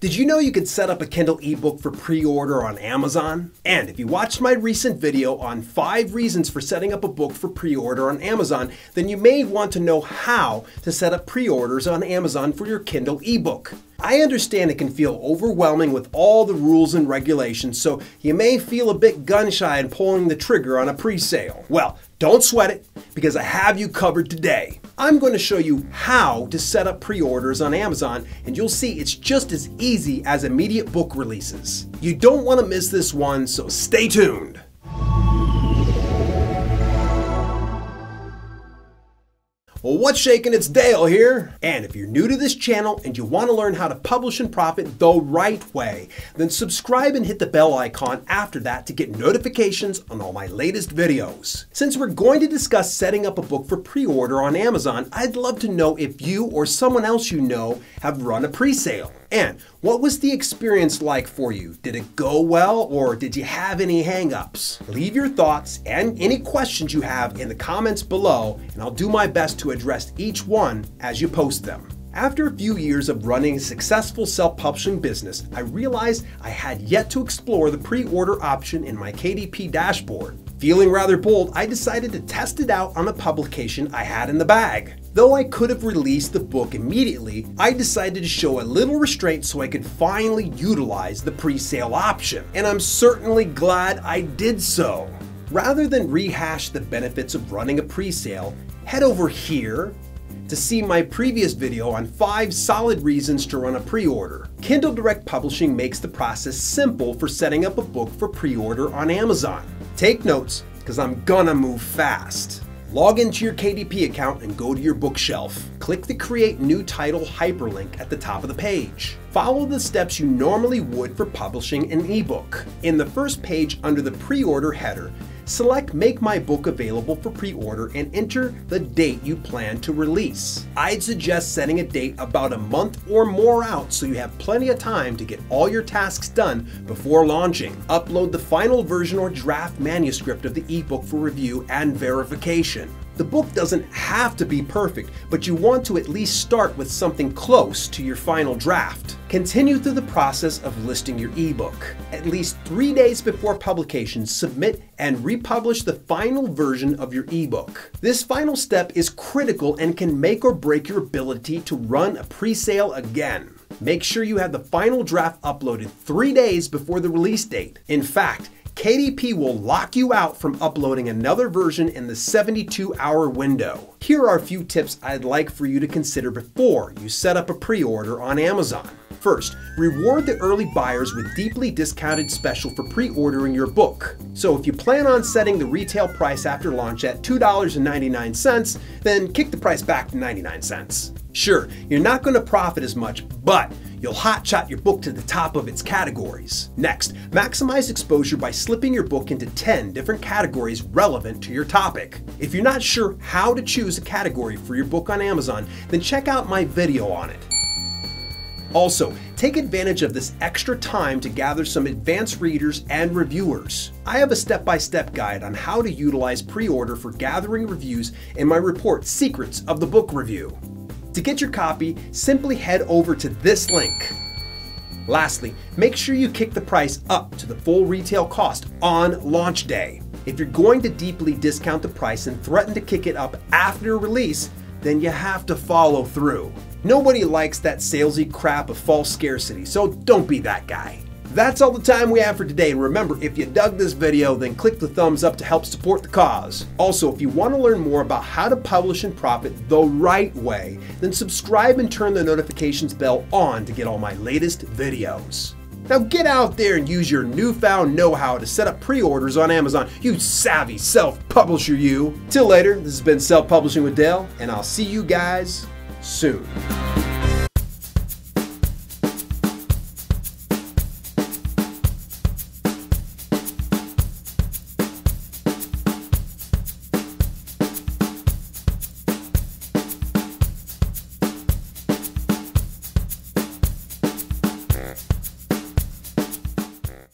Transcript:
Did you know you can set up a Kindle ebook for pre-order on Amazon? And if you watched my recent video on 5 reasons for setting up a book for pre-order on Amazon, then you may want to know how to set up pre-orders on Amazon for your Kindle ebook. I understand it can feel overwhelming with all the rules and regulations, so you may feel a bit gun shy in pulling the trigger on a pre-sale. Well, don't sweat it, because I have you covered today. I'm going to show you how to set up pre-orders on Amazon, and you'll see it's just as easy as immediate book releases. You don't want to miss this one, so stay tuned. Well, what's shaking? It's Dale here. And if you're new to this channel and you want to learn how to publish and profit the right way, then subscribe and hit the bell icon after that to get notifications on all my latest videos. Since we're going to discuss setting up a book for pre-order on Amazon, I'd love to know if you or someone else you know have run a pre-sale. And what was the experience like for you? Did it go well or did you have any hangups? Leave your thoughts and any questions you have in the comments below and I'll do my best to address each one as you post them. After a few years of running a successful self-publishing business, I realized I had yet to explore the pre-order option in my KDP dashboard. Feeling rather bold, I decided to test it out on a publication I had in the bag. Though I could have released the book immediately, I decided to show a little restraint so I could finally utilize the pre-sale option. And I'm certainly glad I did so. Rather than rehash the benefits of running a pre-sale, head over here to see my previous video on 5 solid reasons to run a pre-order. Kindle Direct Publishing makes the process simple for setting up a book for pre-order on Amazon. Take notes, because I'm gonna move fast. Log into your KDP account and go to your bookshelf. Click the Create New Title hyperlink at the top of the page. Follow the steps you normally would for publishing an ebook. In the first page under the pre-order header, select Make My Book Available for Pre-Order and enter the date you plan to release. I'd suggest setting a date about a month or more out so you have plenty of time to get all your tasks done before launching. Upload the final version or draft manuscript of the ebook for review and verification. The book doesn't have to be perfect, but you want to at least start with something close to your final draft. Continue through the process of listing your ebook. At least three days before publication, submit and republish the final version of your ebook. This final step is critical and can make or break your ability to run a pre-sale again. Make sure you have the final draft uploaded three days before the release date. In fact, KDP will lock you out from uploading another version in the 72 hour window. Here are a few tips I'd like for you to consider before you set up a pre-order on Amazon. First, reward the early buyers with deeply discounted special for pre-ordering your book. So if you plan on setting the retail price after launch at $2.99, then kick the price back to 99 cents. Sure, you're not going to profit as much, but you'll hotshot your book to the top of its categories. Next, maximize exposure by slipping your book into 10 different categories relevant to your topic. If you're not sure how to choose a category for your book on Amazon, then check out my video on it. Also, take advantage of this extra time to gather some advanced readers and reviewers. I have a step-by-step -step guide on how to utilize pre-order for gathering reviews in my report, Secrets of the Book Review. To get your copy, simply head over to this link. Lastly, make sure you kick the price up to the full retail cost on launch day. If you're going to deeply discount the price and threaten to kick it up after release, then you have to follow through. Nobody likes that salesy crap of false scarcity, so don't be that guy. That's all the time we have for today, remember, if you dug this video, then click the thumbs up to help support the cause. Also, if you want to learn more about how to publish and profit the right way, then subscribe and turn the notifications bell on to get all my latest videos. Now get out there and use your newfound know-how to set up pre-orders on Amazon, you savvy self-publisher you. Till later, this has been Self-Publishing with Dale, and I'll see you guys soon.